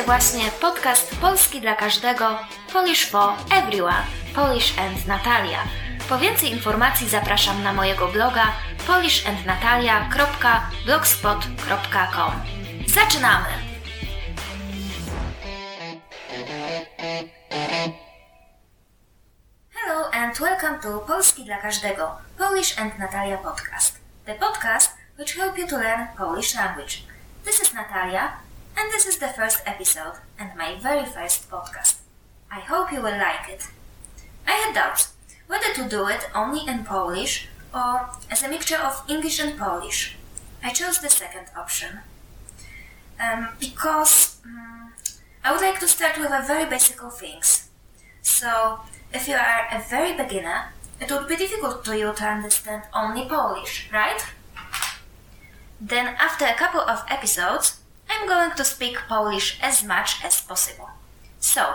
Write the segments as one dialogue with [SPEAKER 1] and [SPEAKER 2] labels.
[SPEAKER 1] Słuchacie właśnie podcast Polski dla każdego Polish for Everyone Polish and Natalia. Po więcej informacji zapraszam na mojego bloga polishandnatalia.blogspot.com. Zaczynamy! Hello and welcome to Polski dla każdego Polish and Natalia podcast. The podcast which help you to learn Polish language. This is Natalia and this is the first episode and my very first podcast. I hope you will like it. I had doubts whether to do it only in Polish or as a mixture of English and Polish. I chose the second option um, because um, I would like to start with a very basic things. So, if you are a very beginner, it would be difficult to you to understand only Polish, right? Then, after a couple of episodes, I'm going to speak Polish as much as possible. So,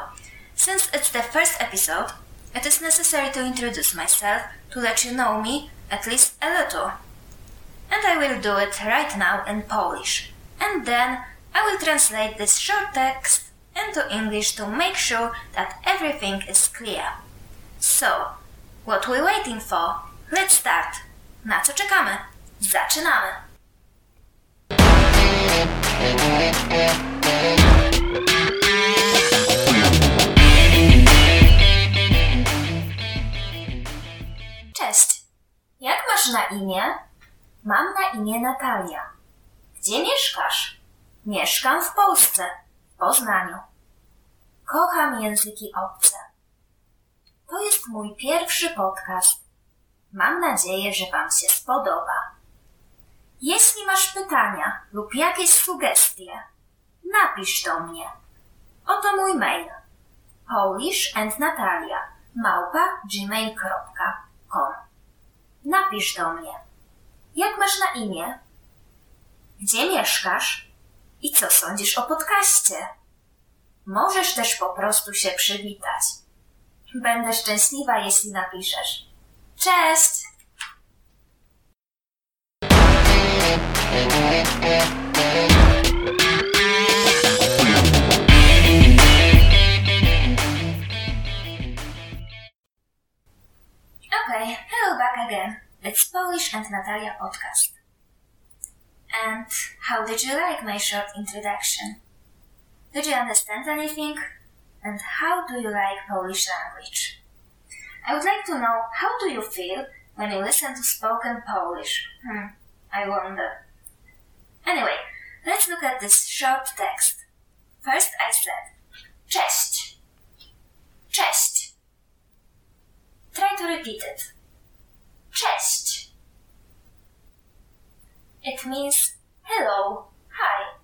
[SPEAKER 1] since it's the first episode, it is necessary to introduce myself to let you know me at least a little. And I will do it right now in Polish. And then I will translate this short text into English to make sure that everything is clear. So, what we waiting for? Let's start. Na co czekamy? Zaczynamy! Cześć. Jak masz na imię? Mam na imię Natalia. Gdzie mieszkasz? Mieszkam w Polsce, w Poznaniu. Kocham języki obce. To jest mój pierwszy podcast. Mam nadzieję, że Wam się spodoba. Jeśli masz pytania lub jakieś sugestie, napisz do mnie. Oto mój mail polishandnatalia małpa gmail.com Napisz do mnie. Jak masz na imię? Gdzie mieszkasz? I co sądzisz o podcaście? Możesz też po prostu się przywitać. Będę szczęśliwa, jeśli napiszesz. Cześć! Okay, hello back again. It's Polish and Natalia podcast. And how did you like my short introduction? Did you understand anything? And how do you like Polish language? I would like to know how do you feel when you listen to spoken Polish? Hmm, I wonder. Anyway, let's look at this short text. First I said, cześć. Cześć. Try to repeat it. Cześć. It means hello, hi,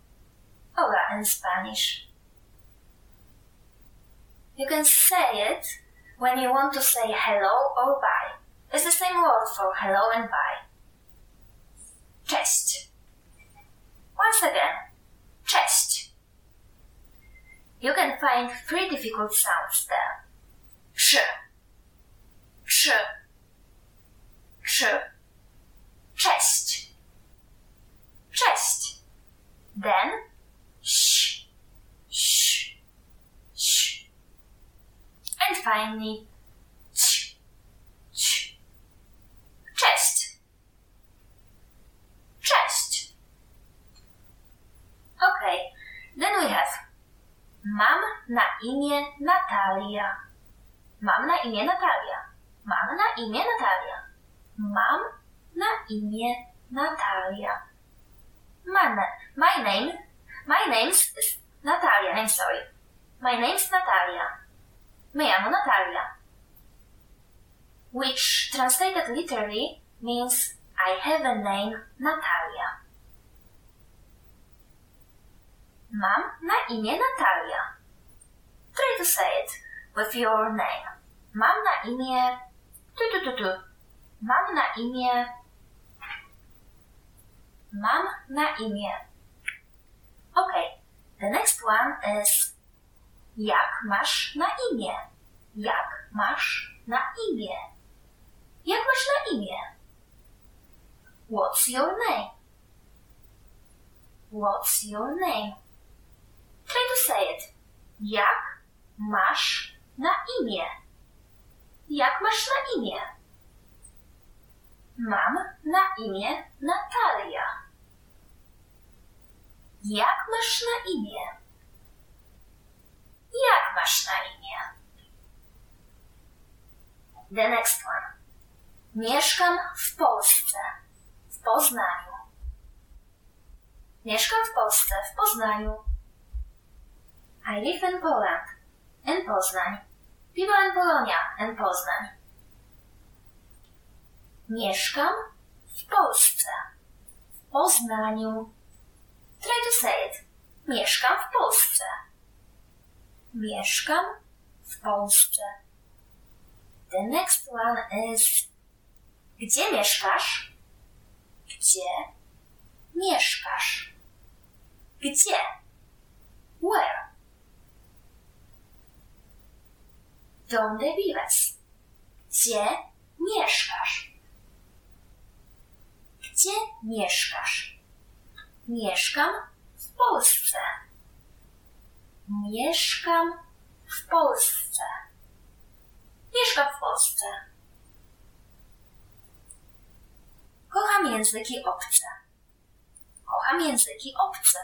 [SPEAKER 1] hola in Spanish. You can say it when you want to say hello or bye. It's the same word for hello and bye. Cześć. Once again, chest. You can find three difficult sounds there. Sh, sh, sh, chest, chest. Then, sh, sh, sh. And finally, ć, ć. Cześć. Cześć. Okay, then we have Mam na imię Natalia. Mam na imię Natalia. Mam na imię Natalia. Mam na imię Natalia. My, my name, my name's Natalia. I'm sorry. My name's Natalia. Me llamo Natalia. Which translated literally means I have a name Natalia. Mam na imię Natalia. Try to say it with your name. Mam na imię... Tu, tu, tu, tu. Mam na imię... Mam na imię. Okay, the next one is Jak masz na imię? Jak masz na imię? Jak masz na imię? What's your name? What's your name? Try to say it. Jak masz na imię? Jak masz na imię? Mam na imię Natalia. Jak masz na imię? Jak masz na imię? The next one. Mieszkam w Polsce, w Poznaniu. Mieszkam w Polsce, w Poznaniu. I live in Poland, in Poznań. Vivo in Polonia, in Poznań. Mieszkam w Polsce, w Poznaniu. Try to say it. Mieszkam w Polsce. Mieszkam w Polsce. The next one is Gdzie mieszkasz? Gdzie mieszkasz? Gdzie? Where? Donde vives? Gdzie mieszkasz? Gdzie mieszkasz? Mieszkam w Polsce. Mieszkam w Polsce. Mieszkam w Polsce. Kocham języki obce. Kocham języki obce.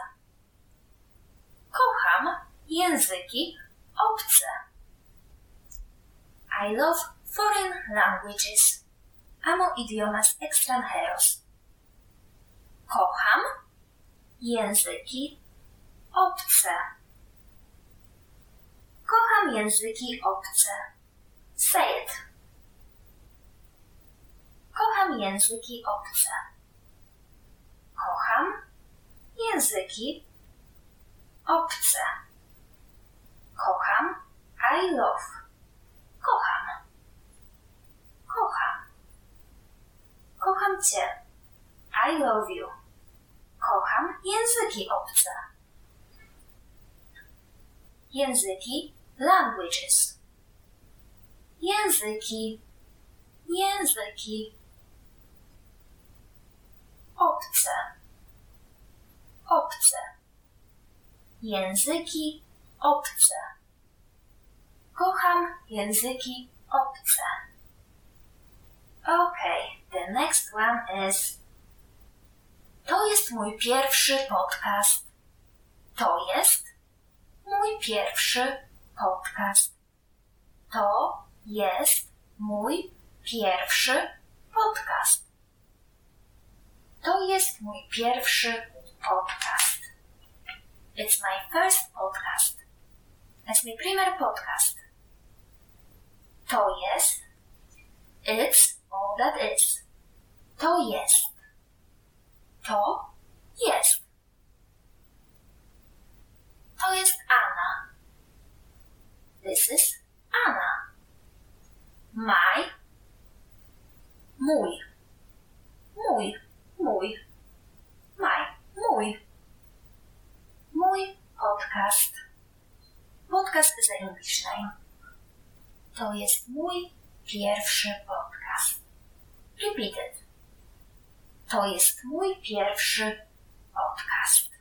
[SPEAKER 1] Kocham języki obce. I love foreign languages. Amo idiomas extranjeros. Kocham języki obce. Kocham języki obce. Say it. Kocham języki obce. Kocham języki obce. Kocham I love. Kocham. Kocham. Kocham cię. I love you. Kocham języki obce. Języki languages. Języki. Języki. Obce. Obce. Języki obce. Kocham języki obce. Okay, the next one is To jest mój pierwszy podcast. To jest mój pierwszy podcast. To jest mój pierwszy podcast. To jest mój pierwszy podcast. It's my first podcast. Es mi primer podcast. To jest. It's all that is. To jest. To jest. To jest Anna. This is Anna. My. Mój. Mój. Mój. My. Mój. Mój podcast. Podcast the English. To jest mój pierwszy podcast. Repeat it. To jest mój pierwszy podcast.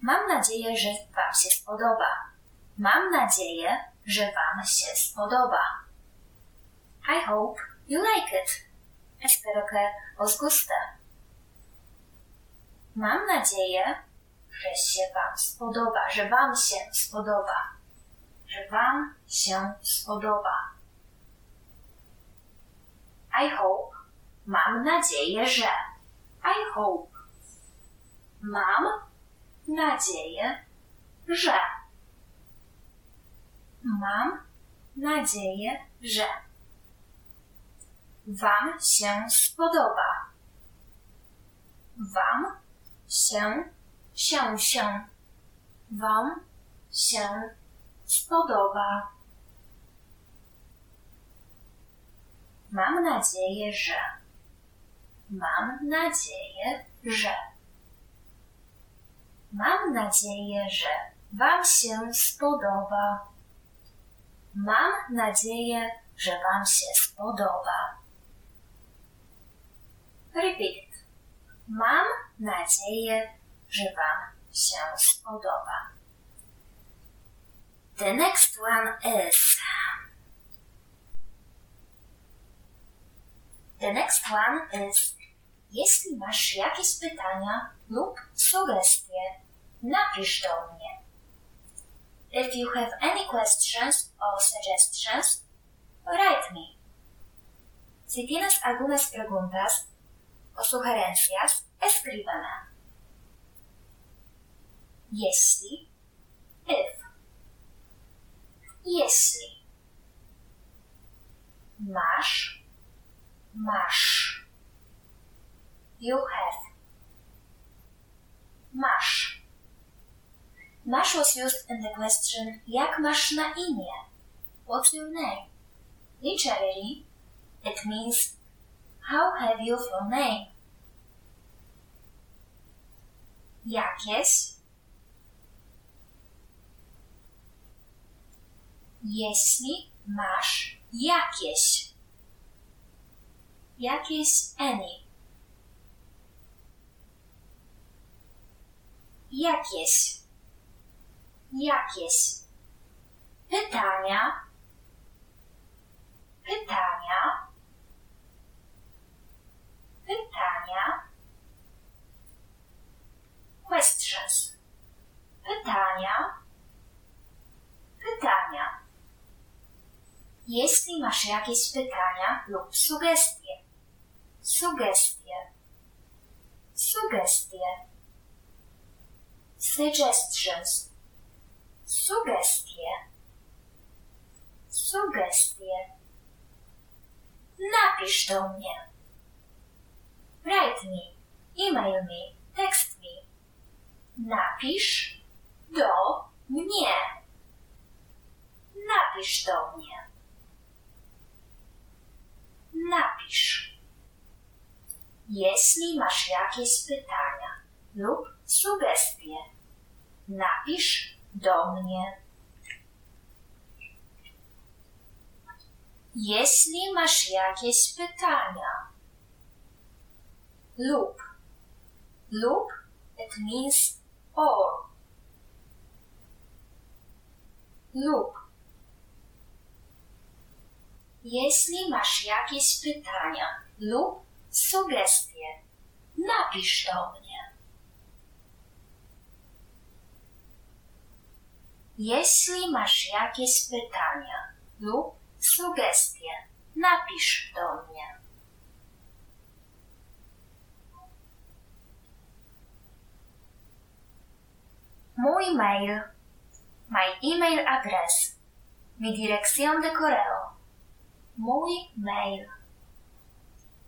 [SPEAKER 1] Mam nadzieję, że Wam się spodoba. Mam nadzieję, że Wam się spodoba. I hope you like it. Espero que os guste. Mam nadzieję, że się Wam spodoba, że Wam się spodoba, że Wam się spodoba. I hope, mam nadzieję, że. I hope. Mam nadzieję, że. Mam nadzieję, że. Wam się spodoba. Wam się, się, się. Wam się spodoba. Mam nadzieję, że. Mam nadzieję, że. Mam nadzieję, że Wam się spodoba. Mam nadzieję, że Wam się spodoba. Repeat. Mam nadzieję, że Wam się spodoba. The next one is The next one is Jeśli masz jakieś pytania lub sugestie, napisz do mnie. If you have any questions or suggestions, write me. Si tienes algunas preguntas o sugerencias, escríbeme. Jeśli, if. Jeśli. Masz, masz. You have. Masz. Masz was used in the question Jak masz na imię? What's your name? Literally, it means How have you full name? Jakieś? Jeśli masz jakieś. Jakieś any. Jakieś. Jakieś. Pytania. Pytania. Pytania. Questions. Pytania. Pytania. Jeśli masz jakieś pytania lub sugestie. Sugestie. Sugestie. Suggestions. Sugestie. Sugestie. Napisz do mnie. Write me. Email me. Text me. Napisz do mnie. Napisz do mnie. Napisz. Jeśli masz jakieś pytania lub sugestie, napisz do mnie. Jeśli masz jakieś pytania lub lub it means or lub jeśli masz jakieś pytania lub sugestie, napisz do mnie. Jeśli masz jakieś pytania lub sugestie, napisz do mnie. Mój mail, my email address, mi dirección de correo, mój mail.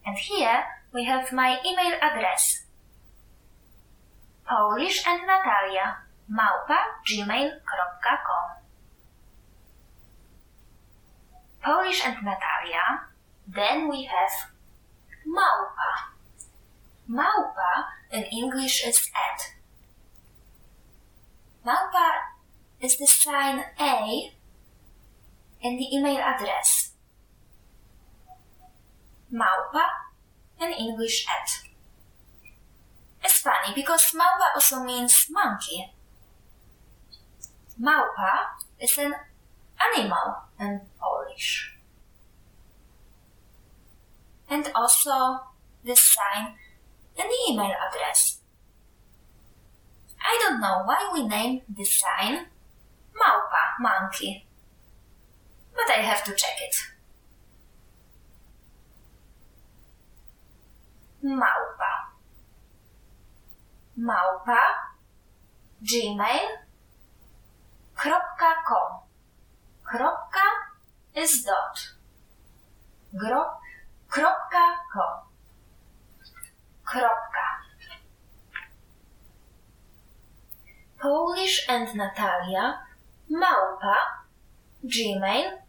[SPEAKER 1] And here we have my email address. Polish and Natalia małpa gmail.com Polish and Natalia. Then we have małpa. Małpa in English is at. Małpa is the sign A in the email address. Małpa in English at. It's funny because małpa also means monkey. Małpa is an animal in Polish. And also the sign the email address. I don't know why we named the sign Małpa, monkey. But I have to check it. Małpa. Małpa. Gmail.com. Kropka is dot. Gro, kropka com. Kropka. Polish and Natalia małpa gmail.com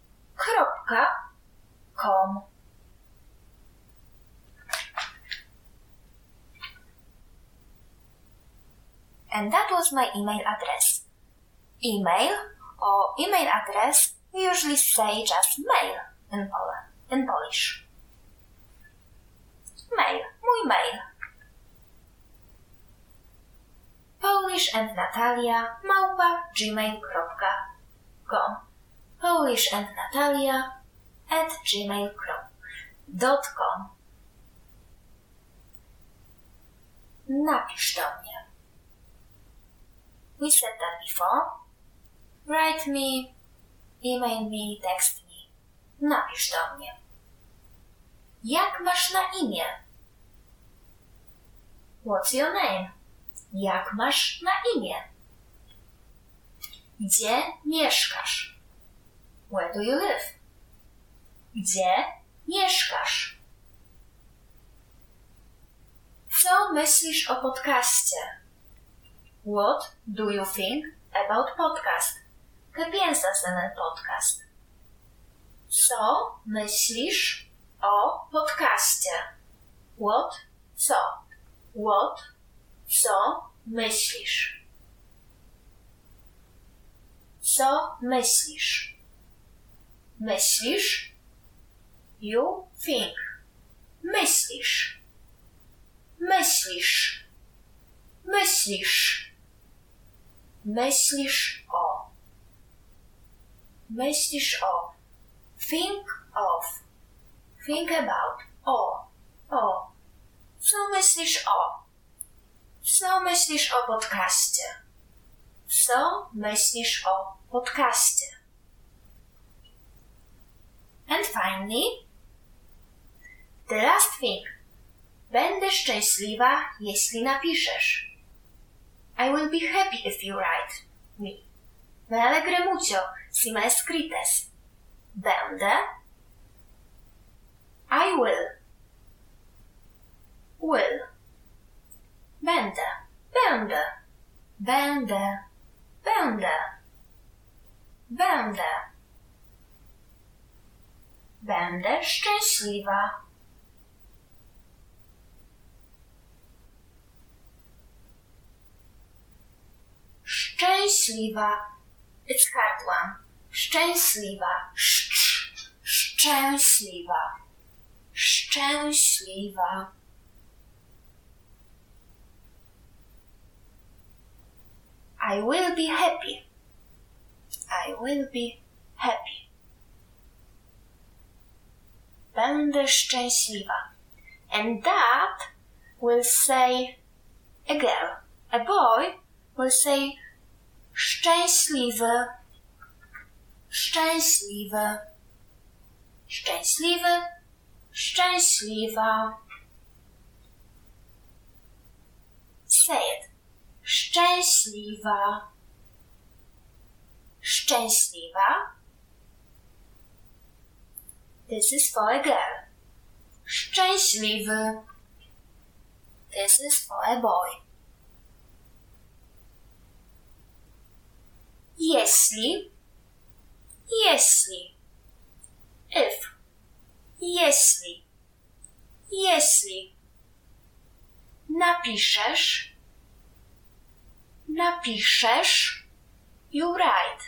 [SPEAKER 1] And that was my email address. Email or email address, we usually say just mail in Poland, in Polish. Mail, mój mail. polishandnatalia małpa gmail.com polishandnatalia at gmail.com Napisz do mnie. We said that before. Write me, email me, text me. Napisz do mnie. Jak masz na imię? What's your name? Jak masz na imię? Gdzie mieszkasz? Where do you live? Gdzie mieszkasz? Co myślisz o podcaście? What do you think about podcast? ¿Qué piensas en el podcast? Co myślisz o podcaście? What? Co? What? Co myślisz? Co myślisz? Myślisz? You think. Myślisz. Myślisz. Myślisz. Myślisz o. Myślisz o. Think of. Think about. O. O. Co myślisz o? Co myślisz o podcaście? Co myślisz o podcaście? And finally, the last thing. Będę szczęśliwa, jeśli napiszesz. I will be happy if you write me. Me alegre mucho si me escrites. Będę. I will. Will. Będę. Będę. Będę. Będę. Będę. Będę szczęśliwa. Szczęśliwa. One. Szczęśliwa. Szcz. Szczęśliwa. Szczęśliwa. I will be happy. I will be happy. Będę szczęśliwa. And that will say a girl. A boy will say szczęśliwy. Szczęśliwy. Szczęśliwy. Szczęśliwa. Say. Szczęśliwa. Szczęśliwa. This is for a girl. Szczęśliwy. This is for a boy. Jeśli. Jeśli. If. Jeśli. Jeśli. Napiszesz. Napiszesz. You write.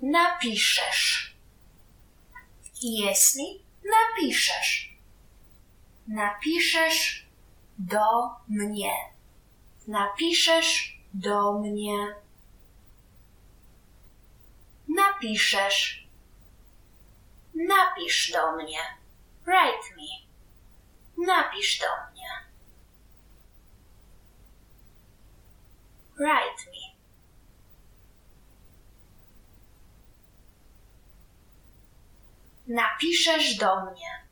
[SPEAKER 1] Napiszesz. Jeśli napiszesz. Napiszesz do mnie. Napiszesz do mnie. Napiszesz. Napisz do mnie. Write me. Napisz do mnie. Write me. Napiszesz do mnie.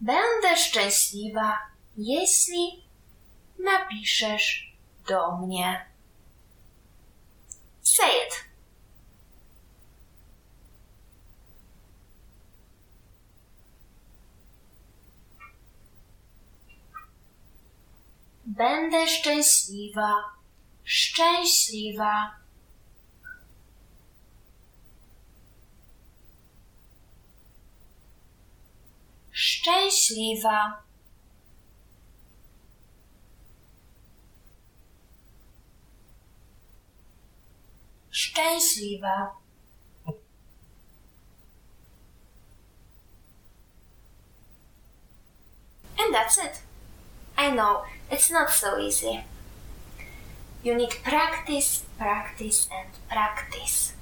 [SPEAKER 1] Będę szczęśliwa, jeśli napiszesz do mnie. Say it. Będę szczęśliwa, szczęśliwa. Szczęśliwa. Szczęśliwa. And that's it. I know, it's not so easy. You need practice, practice, and practice.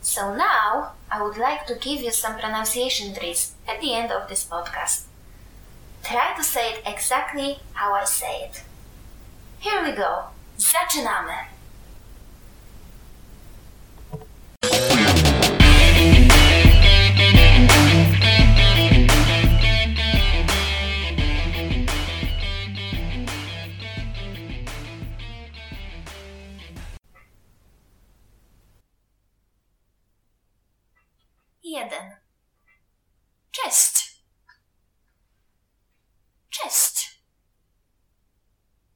[SPEAKER 1] So now, I would like to give you some pronunciation drills at the end of this podcast. Try to say it exactly how I say it. Here we go. Zaczynamy! Jeden. Cześć. Cześć.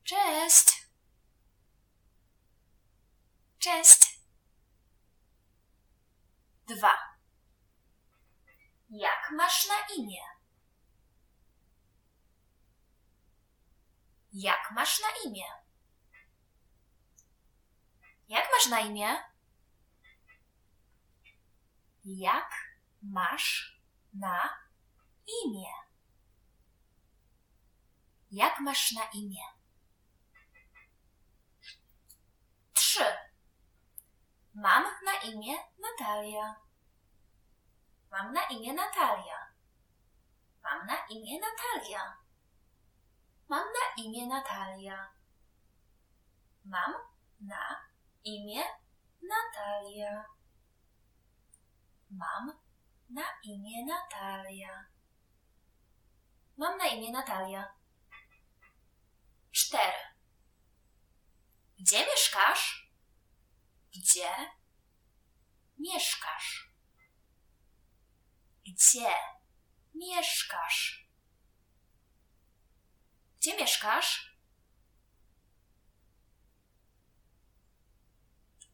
[SPEAKER 1] Cześć. Cześć. Dwa. Jak masz na imię? Jak masz na imię? Jak masz na imię? Jak masz na imię? Jak masz na imię? Trzy. Mam na imię Natalia. Mam na imię Natalia. Mam na imię Natalia. Mam na imię Natalia. Mam na imię Natalia. Mam na imię Natalia. Mam na imię Natalia. Cztery. Gdzie mieszkasz? Gdzie mieszkasz? Gdzie mieszkasz? Gdzie mieszkasz?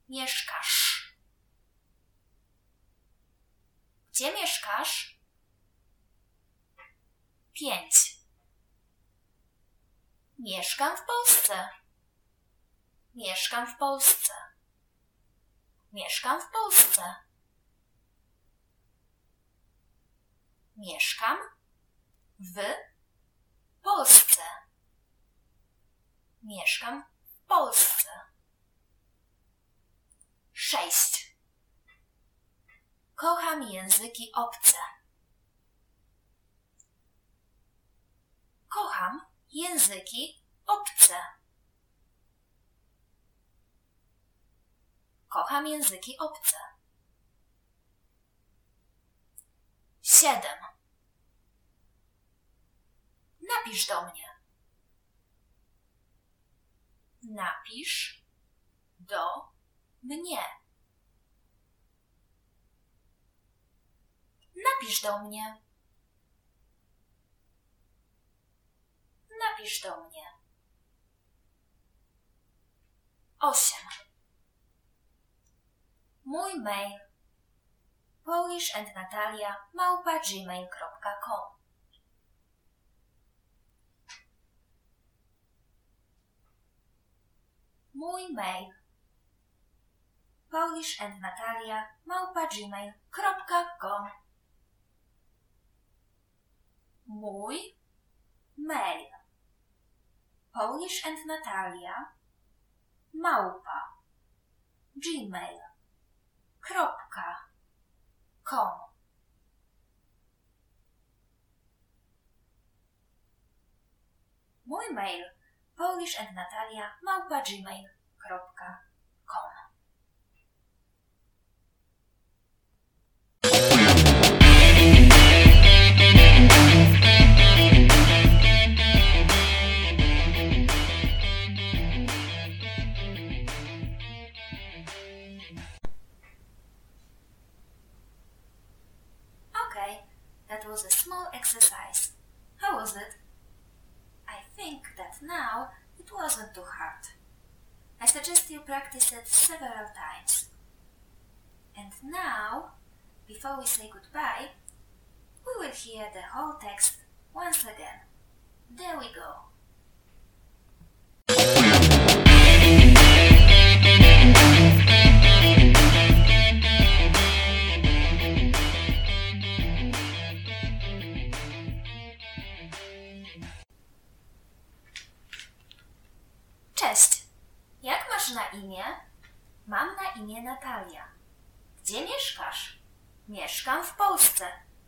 [SPEAKER 1] Mieszkasz. Gdzie mieszkasz? Pięć. Mieszkam w Polsce. Mieszkam w Polsce. Mieszkam w Polsce. Mieszkam w Polsce. Mieszkam w Polsce. Sześć. Kocham języki obce. Kocham języki obce. Kocham języki obce. Siedem. Napisz do mnie. Napisz do mnie. Napisz do mnie. Napisz do mnie. Osiem. Mój mail polishandnatalia małpa gmail.com Mój mail polishandnatalia małpa gmail.com Mój mail. Polish and Natalia małpa gmail.com Mój mail Polish and Natalia małpa gmail.com exercise. How was it? I think that now it wasn't too hard. I suggest you practice it several times. And now, before we say goodbye, we will hear the whole text once again. There we go. Imię Natalia. Gdzie mieszkasz? Mieszkam w Polsce,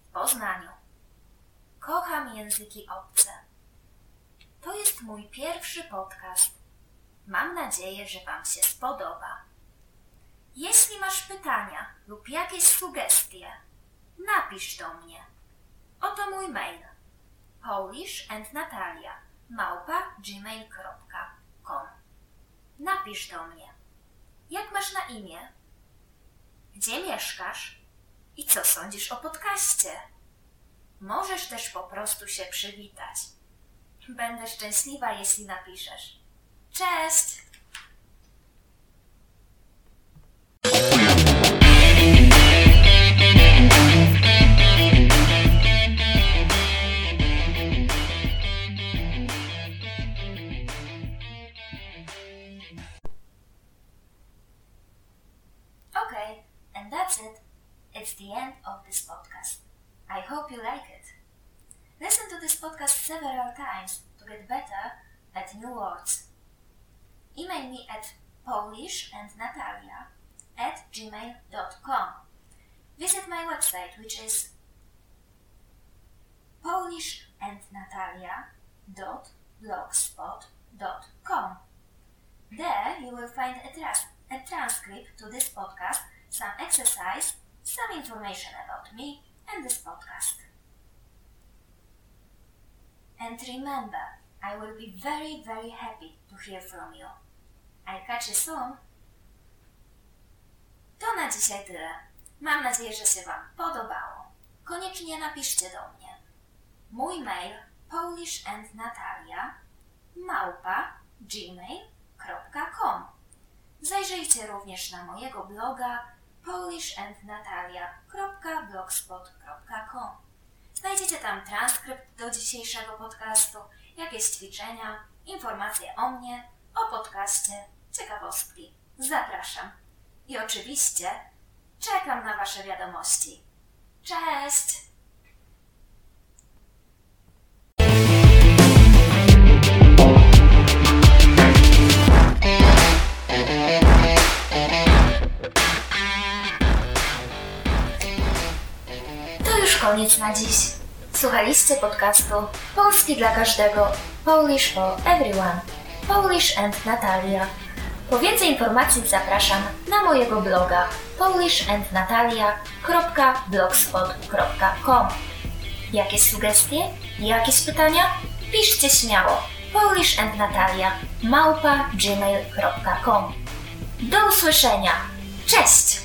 [SPEAKER 1] w Poznaniu. Kocham języki obce. To jest mój pierwszy podcast. Mam nadzieję, że Wam się spodoba. Jeśli masz pytania lub jakieś sugestie, napisz do mnie. Oto mój mail polishandnatalia małpa gmail.com Napisz do mnie. Jak masz na imię? Gdzie mieszkasz? I co sądzisz o podcaście? Możesz też po prostu się przywitać. Będę szczęśliwa, jeśli napiszesz. Cześć! Podcast several times to get better at new words. Email me at polishandnatalia at gmail.com. Visit my website, which is polishandnatalia.blogspot.com. There you will find a, trans- a transcript to this podcast, some exercise, some information about me and this podcast. And remember, I will be very, very happy to hear from you. I'll catch you soon. To na dzisiaj tyle. Mam nadzieję, że się Wam podobało. Koniecznie napiszcie do mnie. Mój mail polishandnatalia małpa gmail.com Zajrzyjcie również na mojego bloga polishandnatalia.blogspot.com Znajdziecie tam transkrypt do dzisiejszego podcastu, jakieś ćwiczenia, informacje o mnie, o podcaście, ciekawostki. Zapraszam. I oczywiście czekam na Wasze wiadomości. Cześć! Koniec na dziś. Słuchaliście podcastu Polski dla każdego Polish for everyone Polish and Natalia. Po więcej informacji zapraszam na mojego bloga polishandnatalia.blogspot.com Jakieś sugestie? Jakieś pytania? Piszcie śmiało polishandnatalia Do usłyszenia! Cześć!